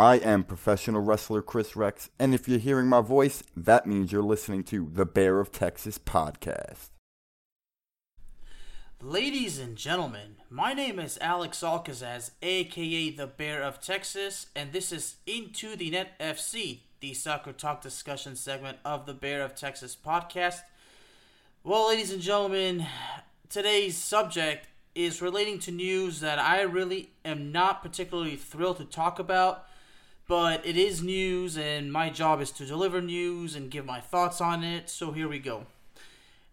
I am professional wrestler Chris Rex, and if you're hearing my voice, that means you're listening to the Bear of Texas podcast. Ladies and gentlemen, my name is Alex Alcazaz, aka the Bear of Texas, and this is Into the Net FC, the soccer talk discussion segment of the Bear of Texas podcast. Well, ladies and gentlemen, today's subject is relating to news that I really am not particularly thrilled to talk about, but it is news, and my job is to deliver news and give my thoughts on it, so here we go.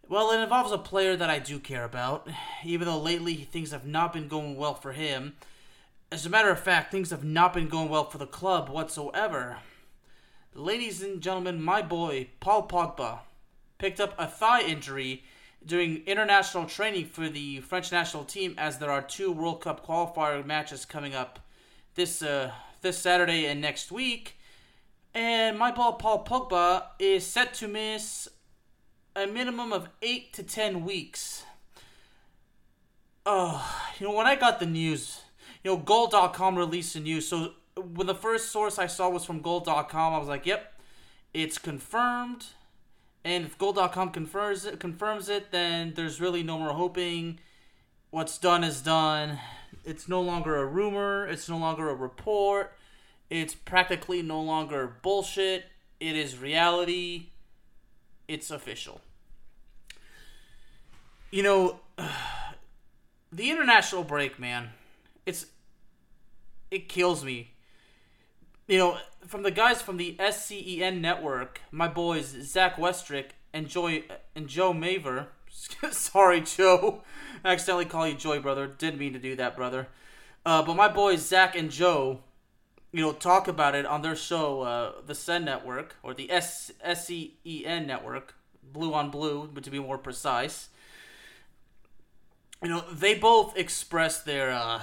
Well, it involves a player that I do care about, even though lately things have not been going well for him. As a matter of fact, things have not been going well for the club whatsoever. Ladies and gentlemen, my boy, Paul Pogba, picked up a thigh injury during international training for the French national team as there are two World Cup qualifier matches coming up this uh, this Saturday and next week. And my ball Paul Pogba is set to miss a minimum of 8 to 10 weeks. Oh, you know when I got the news, you know goal.com released the news. So when the first source I saw was from goal.com, I was like, "Yep, it's confirmed." And if Goal.com confirms it, confirms it, then there's really no more hoping. What's done is done. It's no longer a rumor. It's no longer a report. It's practically no longer bullshit. It is reality. It's official. You know, the international break, man. It's it kills me. You know, from the guys from the SCEN network, my boys Zach Westrick and Joy and Joe Maver. Sorry, Joe. I accidentally call you Joy, brother. Didn't mean to do that, brother. Uh, but my boys Zach and Joe, you know, talk about it on their show, uh, the SEN network or the S- SCEN network, Blue on Blue, but to be more precise. You know, they both express their uh,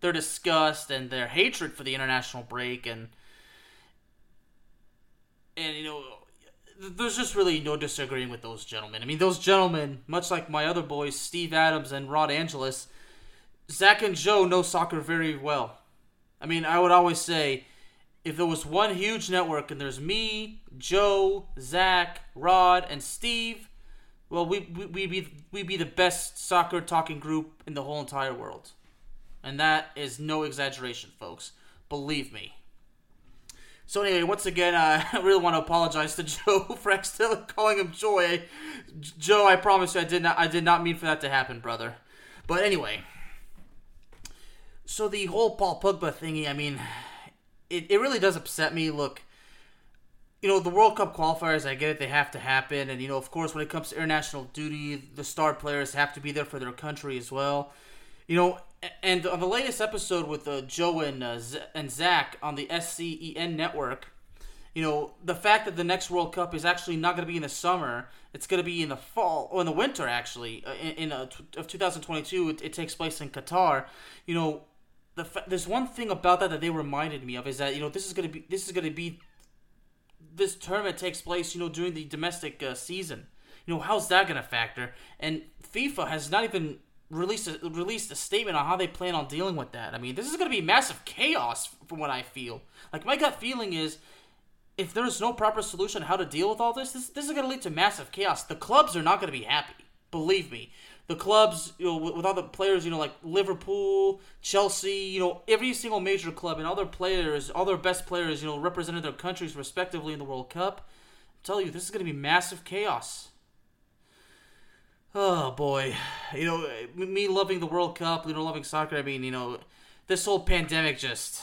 their disgust and their hatred for the international break and and you know there's just really no disagreeing with those gentlemen. I mean, those gentlemen, much like my other boys, Steve Adams and Rod Angeles, Zach and Joe know soccer very well. I mean, I would always say, if there was one huge network and there's me, Joe, Zach, Rod, and Steve, well, we we we be we be the best soccer talking group in the whole entire world, and that is no exaggeration, folks. Believe me. So anyway, once again, uh, I really want to apologize to Joe for still calling him Joy. Joe, I promise you, I did not, I did not mean for that to happen, brother. But anyway, so the whole Paul Pogba thingy, I mean, it, it really does upset me. Look, you know, the World Cup qualifiers, I get it, they have to happen. And, you know, of course, when it comes to international duty, the star players have to be there for their country as well. You know, and on the latest episode with uh, Joe and uh, Z- and Zach on the SCEN network, you know the fact that the next World Cup is actually not going to be in the summer; it's going to be in the fall or in the winter. Actually, uh, in, in uh, of 2022, it, it, takes place in Qatar. You know, the fa- there's one thing about that that they reminded me of is that you know this is to be this is to be this tournament takes place you know during the domestic uh, season. You know how's that to factor? And FIFA has not even released a, released a statement on how they plan on dealing with that. I mean, this is to be massive chaos from what I feel. Like my gut feeling is if there's no proper solution how to deal with all this, this, this is going to lead to massive chaos. The clubs are not going to be happy. Believe me. The clubs, you know, with, with all the players, you know, like Liverpool, Chelsea, you know, every single major club and all their players, all their best players, you know, represented their countries respectively in the World Cup. I'm telling you, this is going to be massive chaos. Oh boy, you know, me loving the World Cup, you know, loving soccer. I mean, you know, this whole pandemic just,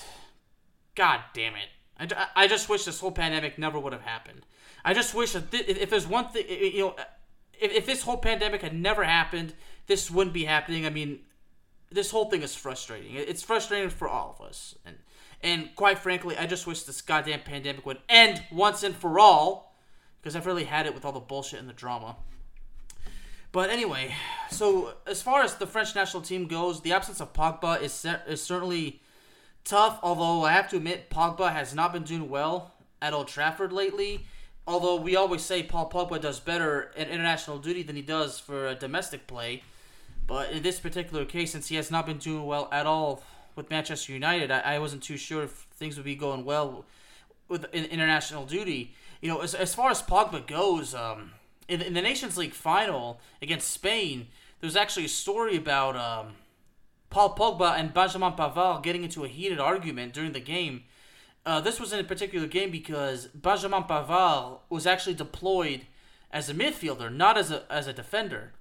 god damn it. I, I just wish this whole pandemic never would have happened. I just wish that th- if there's one thing, you know, if, if this whole pandemic had never happened, this wouldn't be happening. I mean, this whole thing is frustrating. It's frustrating for all of us, and and quite frankly, I just wish this goddamn pandemic would end once and for all, because I've really had it with all the bullshit and the drama. But anyway, so as far as the French national team goes, the absence of Pogba is is certainly tough. Although I have to admit, Pogba has not been doing well at Old Trafford lately. Although we always say Paul Pogba does better in international duty than he does for domestic play, but in this particular case, since he has not been doing well at all with Manchester United, I, I wasn't too sure if things would be going well with in international duty. You know, as, as far as Pogba goes, um, in, in the Nations League final against Spain, there was actually a story about um, Paul Pogba and Benjamin Pavard getting into a heated argument during the game uh, this was in a particular game because Benjamin Pavard was actually deployed as a midfielder, not as a as a defender.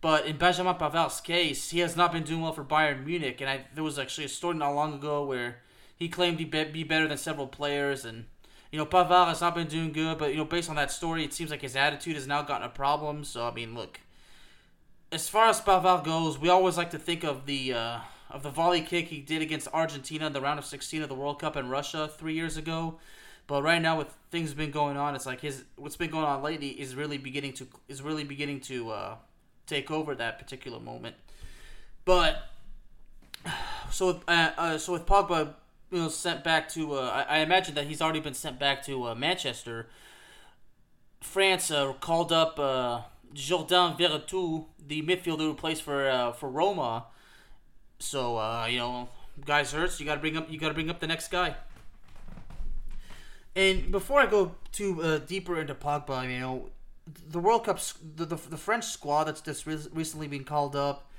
But in Benjamin Pavard's case, he has not been doing well for Bayern Munich, and I, there was actually a story not long ago where he claimed he'd be better than several players, and you know Pavard has not been doing good. But you know, based on that story, it seems like his attitude has now gotten a problem. So I mean, look, as far as Pavard goes, we always like to think of the uh, of the volley kick he did against Argentina in the round of 16 of the World Cup in Russia three years ago. But right now, with things been going on, it's like his what's been going on lately is really beginning to is really beginning to uh, take over that particular moment. But so uh, uh, so with Pogba, you know, sent back to uh, I, I, imagine that he's already been sent back to uh, Manchester. France uh, called up Jordan Veretout, the midfielder who plays for for Roma so uh, you know, guys hurts. You got to bring up. You got to bring up the next guy. And before I go too uh, deeper into Pogba, you know, the World Cup, the, the, the French squad that's just recently been called up.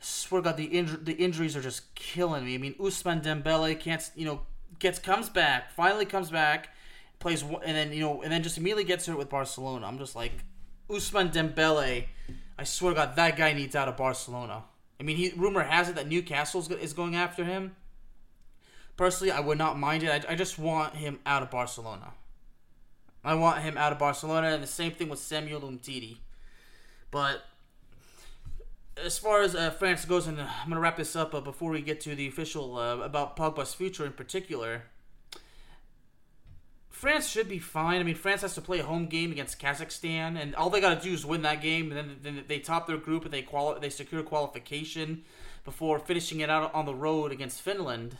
Swear God, the inj- the injuries are just killing me. I mean, Ousmane Dembele can't, you know, gets comes back, finally comes back, plays, and then you know, and then just immediately gets hurt with Barcelona. I'm just like, Ousmane Dembele. I swear God, that guy needs out of Barcelona. I mean, he rumor has it that Newcastle is going after him. Personally, I would not mind it. I, I just want him out of Barcelona. I want him out of Barcelona, and the same thing with Samuel Umtiti. But as far as uh, France goes, and I'm going to wrap this up uh, before we get to the official uh, about Pogba's future in particular. France should be fine. I mean, France has to play a home game against Kazakhstan, and all they got to do is win that game, and then, then they top their group and they quali- they secure qualification before finishing it out on the road against Finland.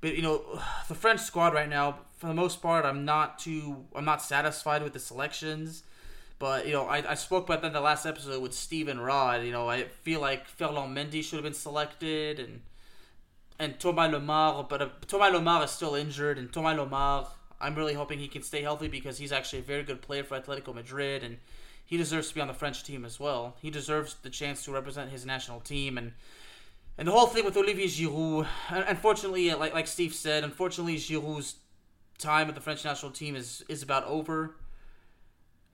But you know, the French squad right now, for the most part, I'm not too I'm not satisfied with the selections. But you know, I, I spoke about that in the last episode with Steven Rod. You know, I feel like Ferland Mendy should have been selected, and and Thomas Lemar, but uh, Thomas Lemar is still injured, and Thomas Lemar I'm really hoping he can stay healthy because he's actually a very good player for Atletico Madrid and he deserves to be on the French team as well. He deserves the chance to represent his national team and and the whole thing with Olivier Giroud. Unfortunately, like like Steve said, unfortunately Giroud's time with the French national team is is about over.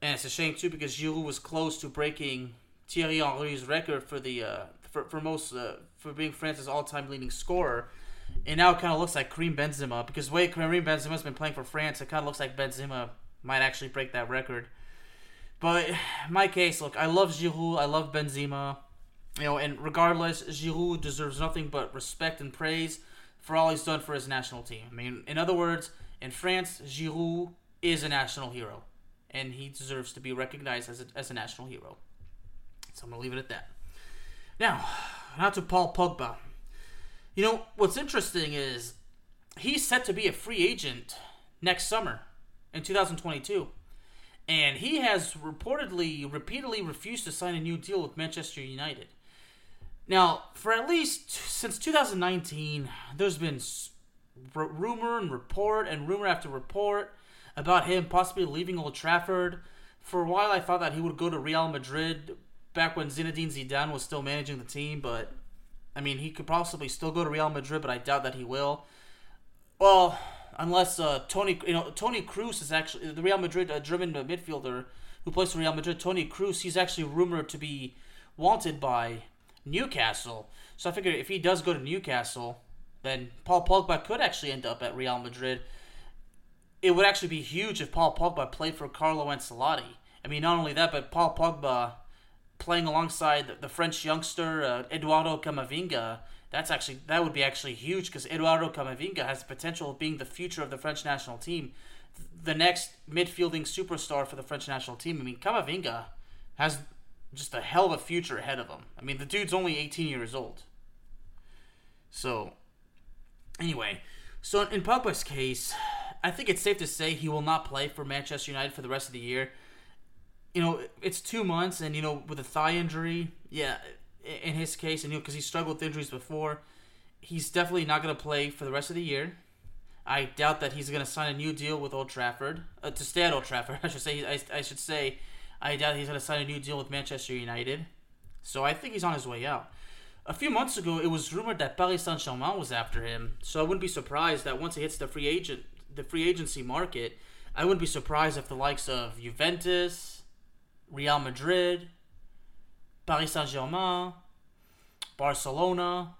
And it's a shame too because Giroud was close to breaking Thierry Henry's record for the uh, for, for most uh, for being France's all-time leading scorer and now it kind of looks like Karim Benzema because the way Karim Benzema's been playing for France, it kind of looks like Benzema might actually break that record. But my case, look, I love Giroud, I love Benzema, you know, and regardless, Giroud deserves nothing but respect and praise for all he's done for his national team. I mean, in other words, in France, Giroud is a national hero, and he deserves to be recognized as a, as a national hero. So I'm gonna leave it at that. Now, now to Paul Pogba. You know, what's interesting is he's set to be a free agent next summer in 2022. And he has reportedly, repeatedly refused to sign a new deal with Manchester United. Now, for at least since 2019, there's been rumor and report and rumor after report about him possibly leaving Old Trafford. For a while, I thought that he would go to Real Madrid, back when Zinedine Zidane was still managing the team, but I mean, he could possibly still go to Real Madrid, but I doubt that he will. Well, unless uh, Toni, you know, Toni Kroos is actually the Real Madrid uh, German midfielder who plays for Real Madrid. Toni Kroos, he's actually rumored to be wanted by Newcastle. So I figure if he does go to Newcastle, then Paul Pogba could actually end up at Real Madrid. It would actually be huge if Paul Pogba played for Carlo Ancelotti. I mean, not only that, but Paul Pogba playing alongside the, French youngster uh, Eduardo Camavinga. That's actually that would be actually huge because Eduardo Camavinga has the potential of being the future of the French national team, the next midfielding superstar for the French national team. I mean, Camavinga has just a hell of a future ahead of him. I mean, the dude's only 18 years old. So, anyway, so in Pogba's case, I think it's safe to say he will not play for Manchester United for the rest of the year. You know, it's two months, and you know, with a thigh injury, yeah, in his case, and you know, because he struggled with injuries before, he's definitely not going to play for the rest of the year. I doubt that he's going to sign a new deal with Old Trafford uh, to stay at Old Trafford. I should say. I, I should say I doubt he's going to sign a new deal with Manchester United. So I think he's on his way out. A few months ago, it was rumored that Paris Saint Germain was after him. So I wouldn't be surprised that once he hits the free agent, the free agency market, I wouldn't be surprised if the likes of Juventus, Real Madrid, Paris Saint Germain, Barcelona.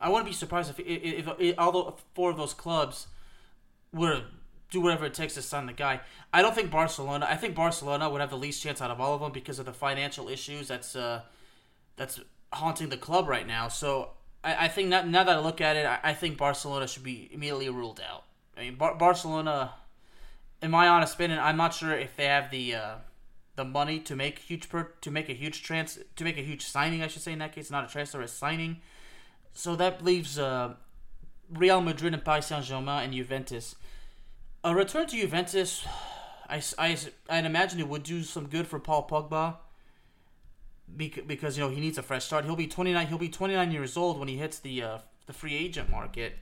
I wouldn't be surprised if, if, if, if although four of those clubs would do whatever it takes to sign the guy. I don't think Barcelona. I think Barcelona would have the least chance out of all of them because of the financial issues that's uh, that's haunting the club right now. So I, I think now, now that I look at it, I, I, think Barcelona should be immediately ruled out. I mean, Bar- Barcelona, in my honest opinion, I'm not sure if they have the uh, the money to make huge per- to make a huge trans to make a huge signing. I should say in that case, not a transfer, a signing. So that leaves uh, Real Madrid and Paris Saint Germain and Juventus. A return to Juventus, I, I, I'd imagine it would do some good for Paul Pogba. Because you know he needs a fresh start. He'll be 29. He'll be 29 years old when he hits the uh, the free agent market.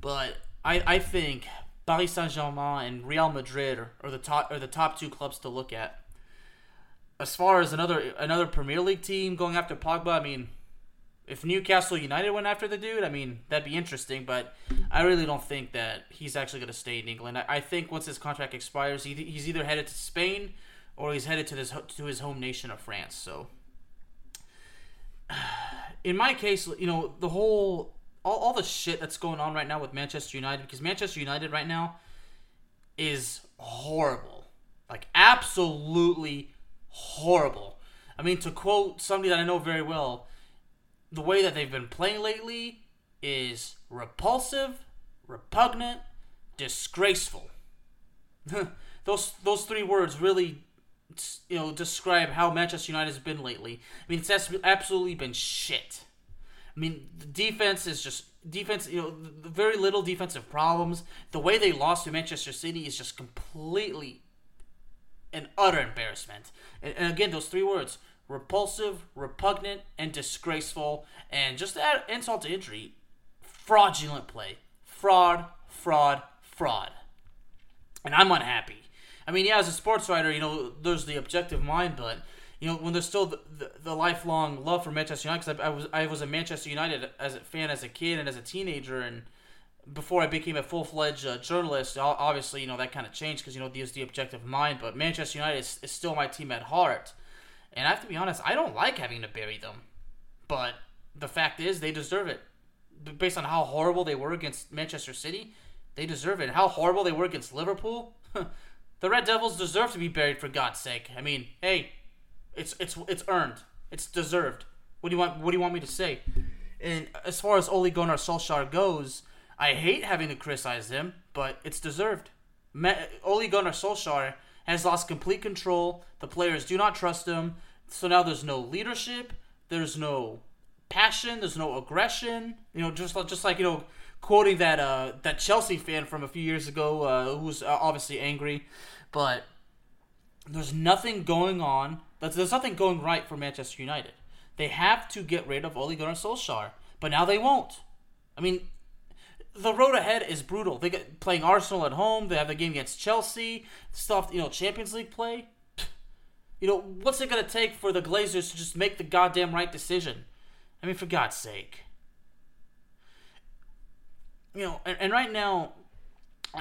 But I, I think Paris Saint Germain and Real Madrid are, are the top are the top two clubs to look at. As far as another another Premier League team going after Pogba, I mean, if Newcastle United went after the dude, I mean, that'd be interesting, but I really don't think that he's actually going to stay in England. I, I, think once his contract expires, he, he's either headed to Spain or he's headed to this to his home nation of France. So, in my case, you know, the whole all, all the shit that's going on right now with Manchester United because Manchester United right now is horrible. Like absolutely horrible. I mean, to quote somebody that I know very well, the way that they've been playing lately is repulsive, repugnant, disgraceful. those those three words really you know describe how Manchester United has been lately. I mean, it's absolutely been shit. I mean, the defense is just defense. You know, very little defensive problems. The way they lost to Manchester City is just completely an utter embarrassment. And, and again, those three words: repulsive, repugnant, and disgraceful. And just to add insult to injury, fraudulent play. Fraud, fraud, fraud. And I'm unhappy. I mean, yeah, as a sports writer, you know, there's the objective mind, but you know, when there's still the, the, the lifelong love for Manchester United, because I, I, was I was a Manchester United as a fan as a kid and as a teenager, and before I became a full fledged uh, journalist, obviously, you know, that kind of changed because you know is the objective mind, but Manchester United is, is still my team at heart. And I have to be honest, I don't like having to bury them. But the fact is, they deserve it. Based on how horrible they were against Manchester City, they deserve it. How horrible they were against Liverpool, the Red Devils deserve to be buried for God's sake. I mean, hey, it's it's it's earned. It's deserved. What do you want? What do you want me to say? And as far as Ole Gunnar Solskjaer goes, I hate having to criticize him, but it's deserved. Ole Gunnar Solskjaer has lost complete control. The players do not trust him. So now there's no leadership. There's no passion. There's no aggression. You know, just just like you know, quoting that uh, that Chelsea fan from a few years ago uh, who was uh, obviously angry, but there's nothing going on. There's nothing going right for Manchester United. They have to get rid of Ole Gunnar Solskjaer, but now they won't. I mean, the road ahead is brutal. They get playing Arsenal at home. They have the game against Chelsea. Stuff, you know, Champions League play. You know, what's it to take for the Glazers to just make the goddamn right decision? I mean, for God's sake. You know, and, and right now,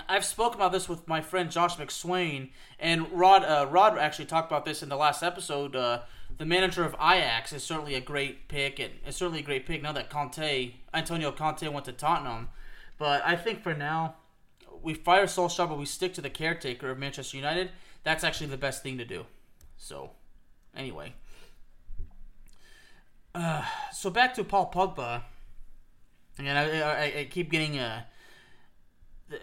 I've spoken about this with my friend Josh McSwain, and Rod. Uh, Rod actually talked about this in the last episode. Uh, the manager of Ajax is certainly a great pick, and it's certainly a great pick now that Conte, Antonio Conte, went to Tottenham. But I think for now, we fire Solskjaer, but we stick to the caretaker of Manchester United. That's actually the best thing to do. So, anyway. Uh, so back to Paul Pogba. And I, I, I keep getting uh,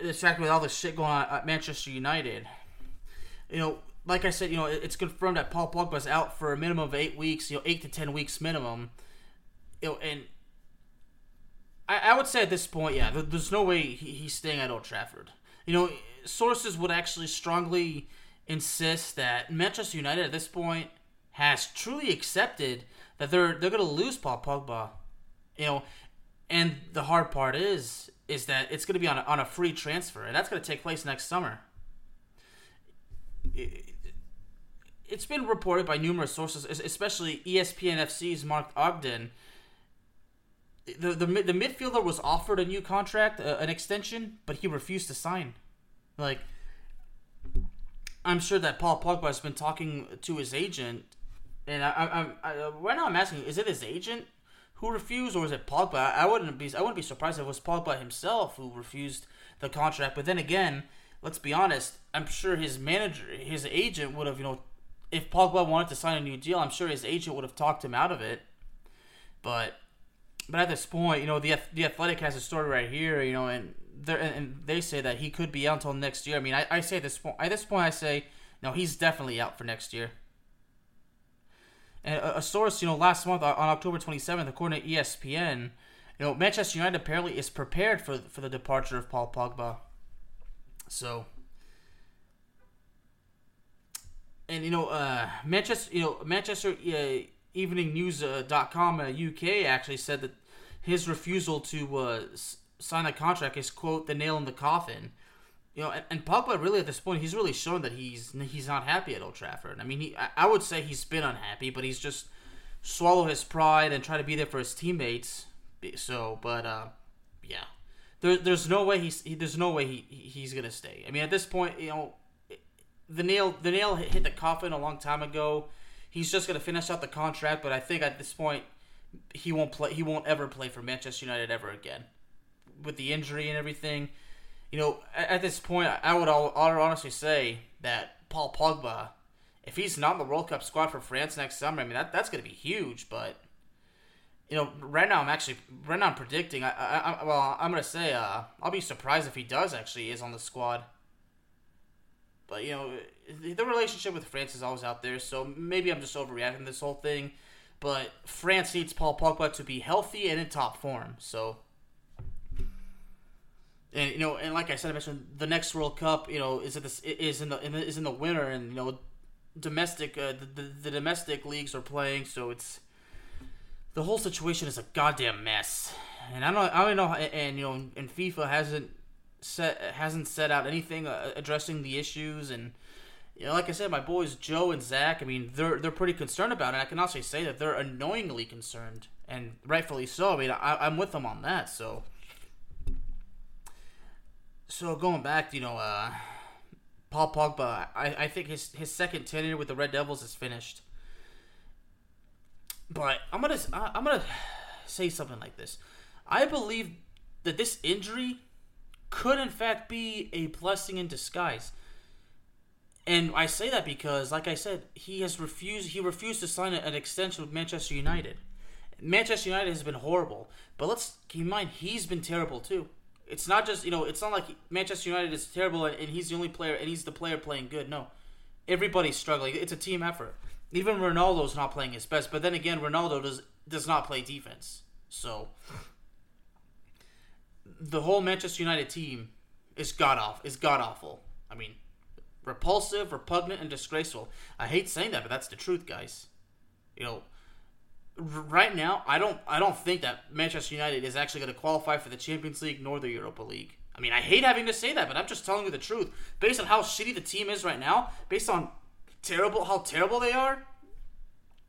distracted with all this shit going on at Manchester United. You know, like I said, you know, it's confirmed that Paul Pogba's out for a minimum of eight weeks. You know, eight to ten weeks minimum. You know, and I, I would say at this point, yeah, there's no way he, he's staying at Old Trafford. You know, sources would actually strongly insist that Manchester United at this point has truly accepted that they're they're going to lose Paul Pogba. You know, and the hard part is is that it's going to be on a, on a free transfer, and that's going to take place next summer. It, it's been reported by numerous sources, especially ESPN FC's Mark Ogden. The, the the midfielder was offered a new contract, uh, an extension, but he refused to sign. Like, I'm sure that Paul Pogba has been talking to his agent, and I, I, I, right now I'm asking, is it his agent who refused, or is it Pogba? I wouldn't be I wouldn't be surprised if it was Pogba himself who refused the contract. But then again, let's be honest. I'm sure his manager, his agent would have, you know, if Pogba wanted to sign a new deal, I'm sure his agent would have talked him out of it. But but at this point, you know, the the Athletic has a story right here, you know, and they and they say that he could be out until next year. I mean, I, I say at this point, at this point, I say no, he's definitely out for next year. And a, a source, you know, last month on October 27th, according to ESPN, you know, Manchester United apparently is prepared for for the departure of Paul Pogba. So and you know, uh, Manchester, you know, Manchester uh, Evening News.com uh, UK actually said that his refusal to uh, sign a contract is quote the nail in the coffin. You know, and, and Pogba really at this point he's really shown that he's he's not happy at Old Trafford. I mean, he I, would say he's been unhappy, but he's just swallow his pride and try to be there for his teammates. So, but uh, yeah, there, there's no way he's he, there's no way he he's gonna stay. I mean, at this point, you know, the nail the nail hit the coffin a long time ago. He's just gonna finish out the contract, but I think at this point he won't play. He won't ever play for Manchester United ever again, with the injury and everything. You know, at, at this point, I would all, honestly say that Paul Pogba, if he's not in the World Cup squad for France next summer, I mean that that's gonna be huge. But you know, right now I'm actually right now I'm predicting. I, I, I well, I'm gonna say uh, I'll be surprised if he does actually is on the squad. But you know, the relationship with France is always out there, so maybe I'm just overreacting this whole thing. But France needs Paul Pogba to be healthy and in top form. So, and you know, and like I said, I mentioned the next World Cup. You know, is it this is in the is in the winter, and you know, domestic uh, the, the the domestic leagues are playing, so it's the whole situation is a goddamn mess. And I don't I don't know, and you know, and FIFA hasn't set hasn't set out anything uh, addressing the issues and you know, like I said, my boys Joe and Zach. I mean, they're they're pretty concerned about it. I can also say that they're annoyingly concerned, and rightfully so. I mean, I, I'm with them on that. So, so going back, you know, uh, Paul Pogba. I, I think his his second tenure with the Red Devils is finished. But I'm gonna I'm gonna say something like this. I believe that this injury could in fact be a blessing in disguise. And I say that because, like I said, he has refused. He refused to sign an extension with Manchester United. Manchester United has been horrible, but let's keep in mind he's been terrible too. It's not just you know, it's not like Manchester United is terrible and he's the only player and he's the player playing good. No, everybody's struggling. It's a team effort. Even Ronaldo's not playing his best, but then again, Ronaldo does does not play defense. So the whole Manchester United team is god off is god awful. I mean, repulsive, repugnant, and disgraceful. I hate saying that, but that's the truth, guys. You know, right now, I don't I don't think that Manchester United is actually going to qualify for the Champions League nor the Europa League. I mean, I hate having to say that, but I'm just telling you the truth. Based on how shitty the team is right now, based on terrible how terrible they are,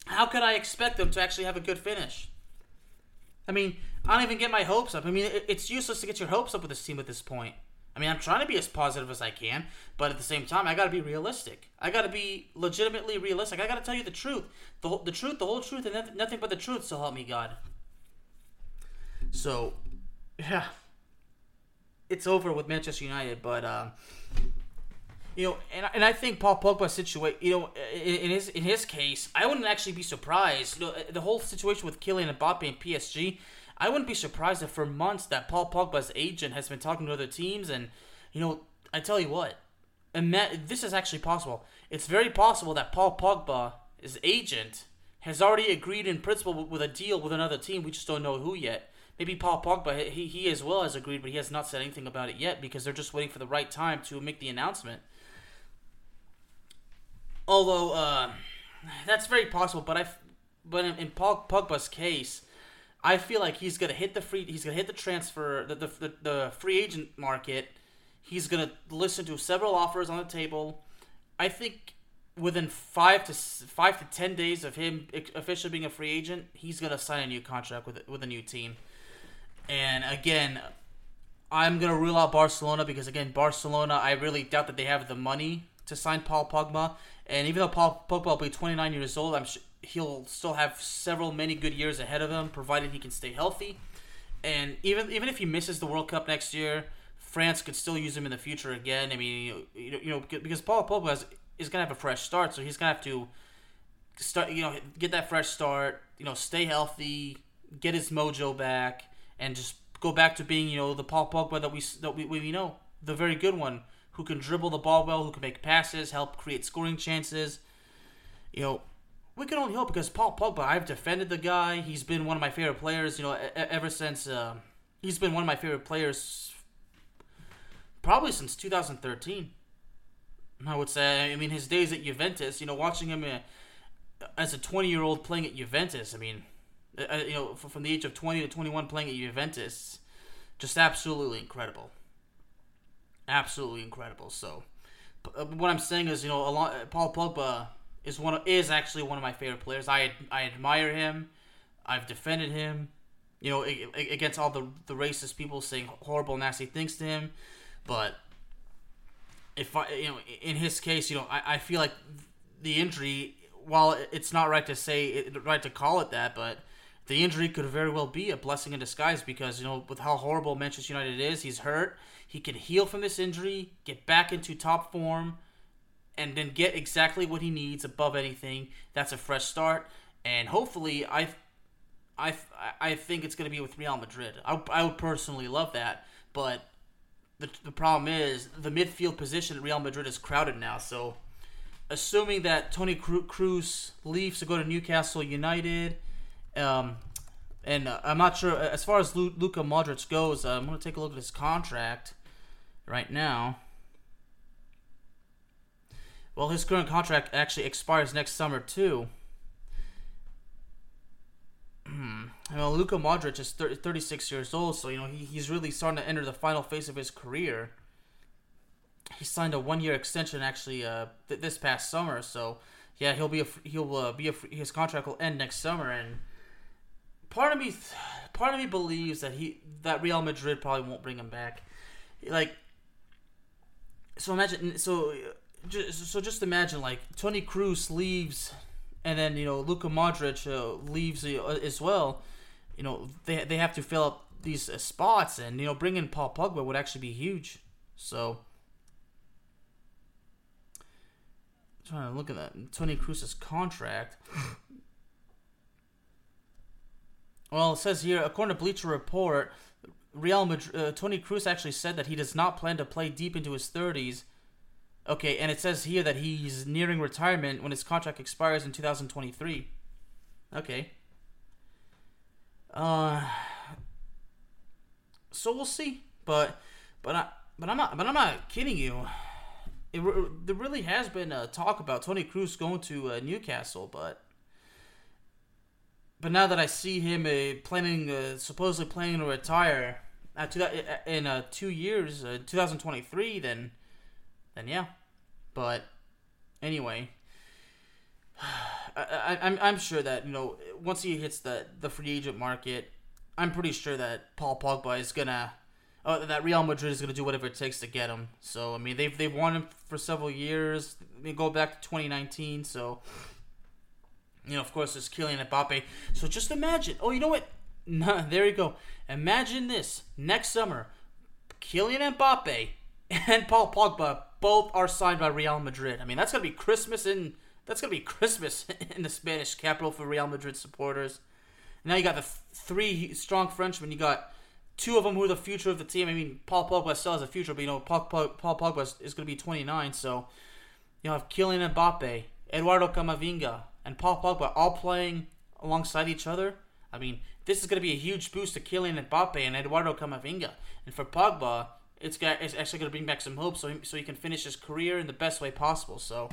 how could I expect them to actually have a good finish? I mean, I don't even get my hopes up. I mean, it's useless to get your hopes up with this team at this point. I mean, I'm trying to be as positive as I can, but at the same time, I got to be realistic. I got to be legitimately realistic. I got to tell you the truth, the the truth, the whole truth, and nothing but the truth. So help me God. So, yeah, it's over with Manchester United. But um, you know, and, and I think Paul Pogba's situation, you know, in, his in his case, I wouldn't actually be surprised. You know, the whole situation with Kylian Mbappe and PSG I wouldn't be surprised if for months that Paul Pogba's agent has been talking to other teams, and you know, I tell you what, this is actually possible. It's very possible that Paul Pogba, his agent, has already agreed in principle with a deal with another team. We just don't know who yet. Maybe Paul Pogba, he, he as well has agreed, but he has not said anything about it yet because they're just waiting for the right time to make the announcement. Although uh, that's very possible, but I, but in, in Paul Pogba's case, I feel like he's gonna hit the free. He's gonna hit the transfer, the the, the, the free agent market. He's gonna listen to several offers on the table. I think within five to five to ten days of him officially being a free agent, he's gonna sign a new contract with with a new team. And again, I'm gonna rule out Barcelona because again, Barcelona, I really doubt that they have the money to sign Paul Pogba. And even though Paul Pogba will be 29 years old, I'm sure he'll still have several many good years ahead of him, provided he can stay healthy. And even even if he misses the World Cup next year, France could still use him in the future again. I mean, you know, you know because Paul Pogba is, is gonna have a fresh start, so he's gonna have to start, you know, get that fresh start. You know, stay healthy, get his mojo back, and just go back to being, you know, the Paul Pogba that we that we, we know, the very good one who can dribble the ball well, who can make passes, help create scoring chances. You know, we can only hope because Paul Pogba, I've defended the guy. He's been one of my favorite players. You know, ever since uh, he's been one of my favorite players, probably since 2013. I would say. I mean, his days at Juventus. You know, watching him uh, as a 20 year old playing at Juventus. I mean, uh, uh you know, from the age of 20 to 21 playing at Juventus, just absolutely incredible. Absolutely incredible. So, what I'm saying is, you know, a lot, Paul Pogba is one of, is actually one of my favorite players. I I admire him. I've defended him, you know, against all the the racist people saying horrible, nasty things to him. But if I, you know, in his case, you know, I, I feel like the injury, while it's not right to say, right to call it that, but the injury could very well be a blessing in disguise because you know with how horrible Manchester United is, he's hurt. He can heal from this injury, get back into top form, and then get exactly what he needs above anything. That's a fresh start, and hopefully, I, I, I think it's going to be with Real Madrid. I, I would personally love that, but the, the problem is the midfield position at Real Madrid is crowded now. So, assuming that Toni Kroos leaves to go to Newcastle United, um, and uh, I'm not sure as far as Lu- Luka Modric goes. Uh, I'm going to take a look at his contract right now. Well, his current contract actually expires next summer too. well, Luka Modric is 30, 36 years old, so you know he, he's really starting to enter the final phase of his career. He signed a one-year extension actually uh, th- this past summer, so yeah, he'll be a he'll uh, be a his contract will end next summer, and part of me part of me believes that he that Real Madrid probably won't bring him back. Like, so imagine so just, so just imagine like Toni Kroos leaves, and then you know Luka Modric uh, leaves uh, as well. You know they they have to fill up these uh, spots, and you know bringing Paul Pogba would actually be huge. So. Trying to look at that Toni Kroos's contract. well, it says here, according to Bleacher Report, Real Madrid, uh, Toni Kroos actually said that he does not plan to play deep into his 30s Okay, and it says here that he's nearing retirement when his contract expires in 2023. Okay. Uh so we'll see, but but I but I'm not but I'm not kidding you. It, there really has been a talk about Toni Kroos going to uh, Newcastle, but but now that I see him uh, planning, uh, supposedly planning to retire at two, in uh, two years, uh, 2023, then then yeah. But anyway, I, I'm I'm sure that you know once he hits the the free agent market, I'm pretty sure that Paul Pogba is gonna. Uh, that Real Madrid is going to do whatever it takes to get him. So I mean, they've they've won him for several years. They go back to 2019. So you know, of course, there's Kylian Mbappe. So just imagine. Oh, you know what? No, there you go. Imagine this next summer, Kylian Mbappe and Paul Pogba both are signed by Real Madrid. I mean, that's gonna be Christmas in that's gonna be Christmas in the Spanish capital for Real Madrid supporters. Now you got the th- three strong Frenchmen. You got two of them who are the future of the team. I mean, Paul Pogba still has a future, but you know, Paul, Paul, Paul Pogba is, is going to be 29. So you have Kylian Mbappe, Eduardo Camavinga, and Paul Pogba all playing alongside each other. I mean, this is going to be a huge boost to Kylian Mbappe and Eduardo Camavinga. And for Pogba, it's got it's actually going to bring back some hope, so he, so he can finish his career in the best way possible. So,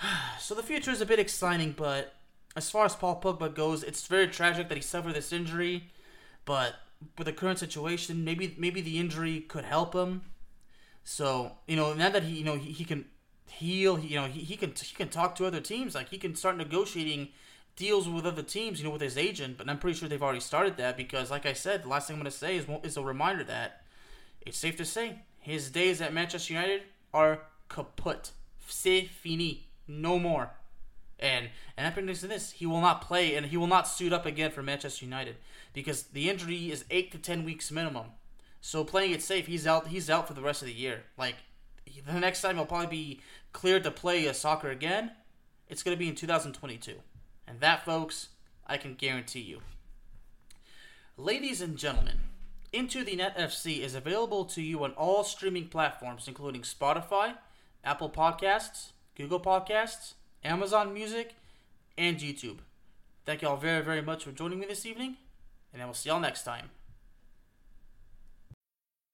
so the future is a bit exciting, but as far as Paul Pogba goes, it's very tragic that he suffered this injury. But with the current situation, maybe maybe the injury could help him. So you know, now that he you know he, he can heal, he, you know he, he can he can talk to other teams, like he can start negotiating deals with other teams, you know, with his agent. But I'm pretty sure they've already started that because, like I said, the last thing I'm going to say is is a reminder that it's safe to say his days at Manchester United are kaput. C'est fini. No more. And and to this, he will not play and he will not suit up again for Manchester United because the injury is eight to ten weeks minimum. So playing it safe, he's out. He's out for the rest of the year. Like the next time he'll probably be cleared to play a soccer again. It's going to be in 2022, and that, folks, I can guarantee you. Ladies and gentlemen, Into the Net FC is available to you on all streaming platforms, including Spotify, Apple Podcasts, Google Podcasts, Amazon Music, and YouTube. Thank you all very, very much for joining me this evening, and I will see y'all next time.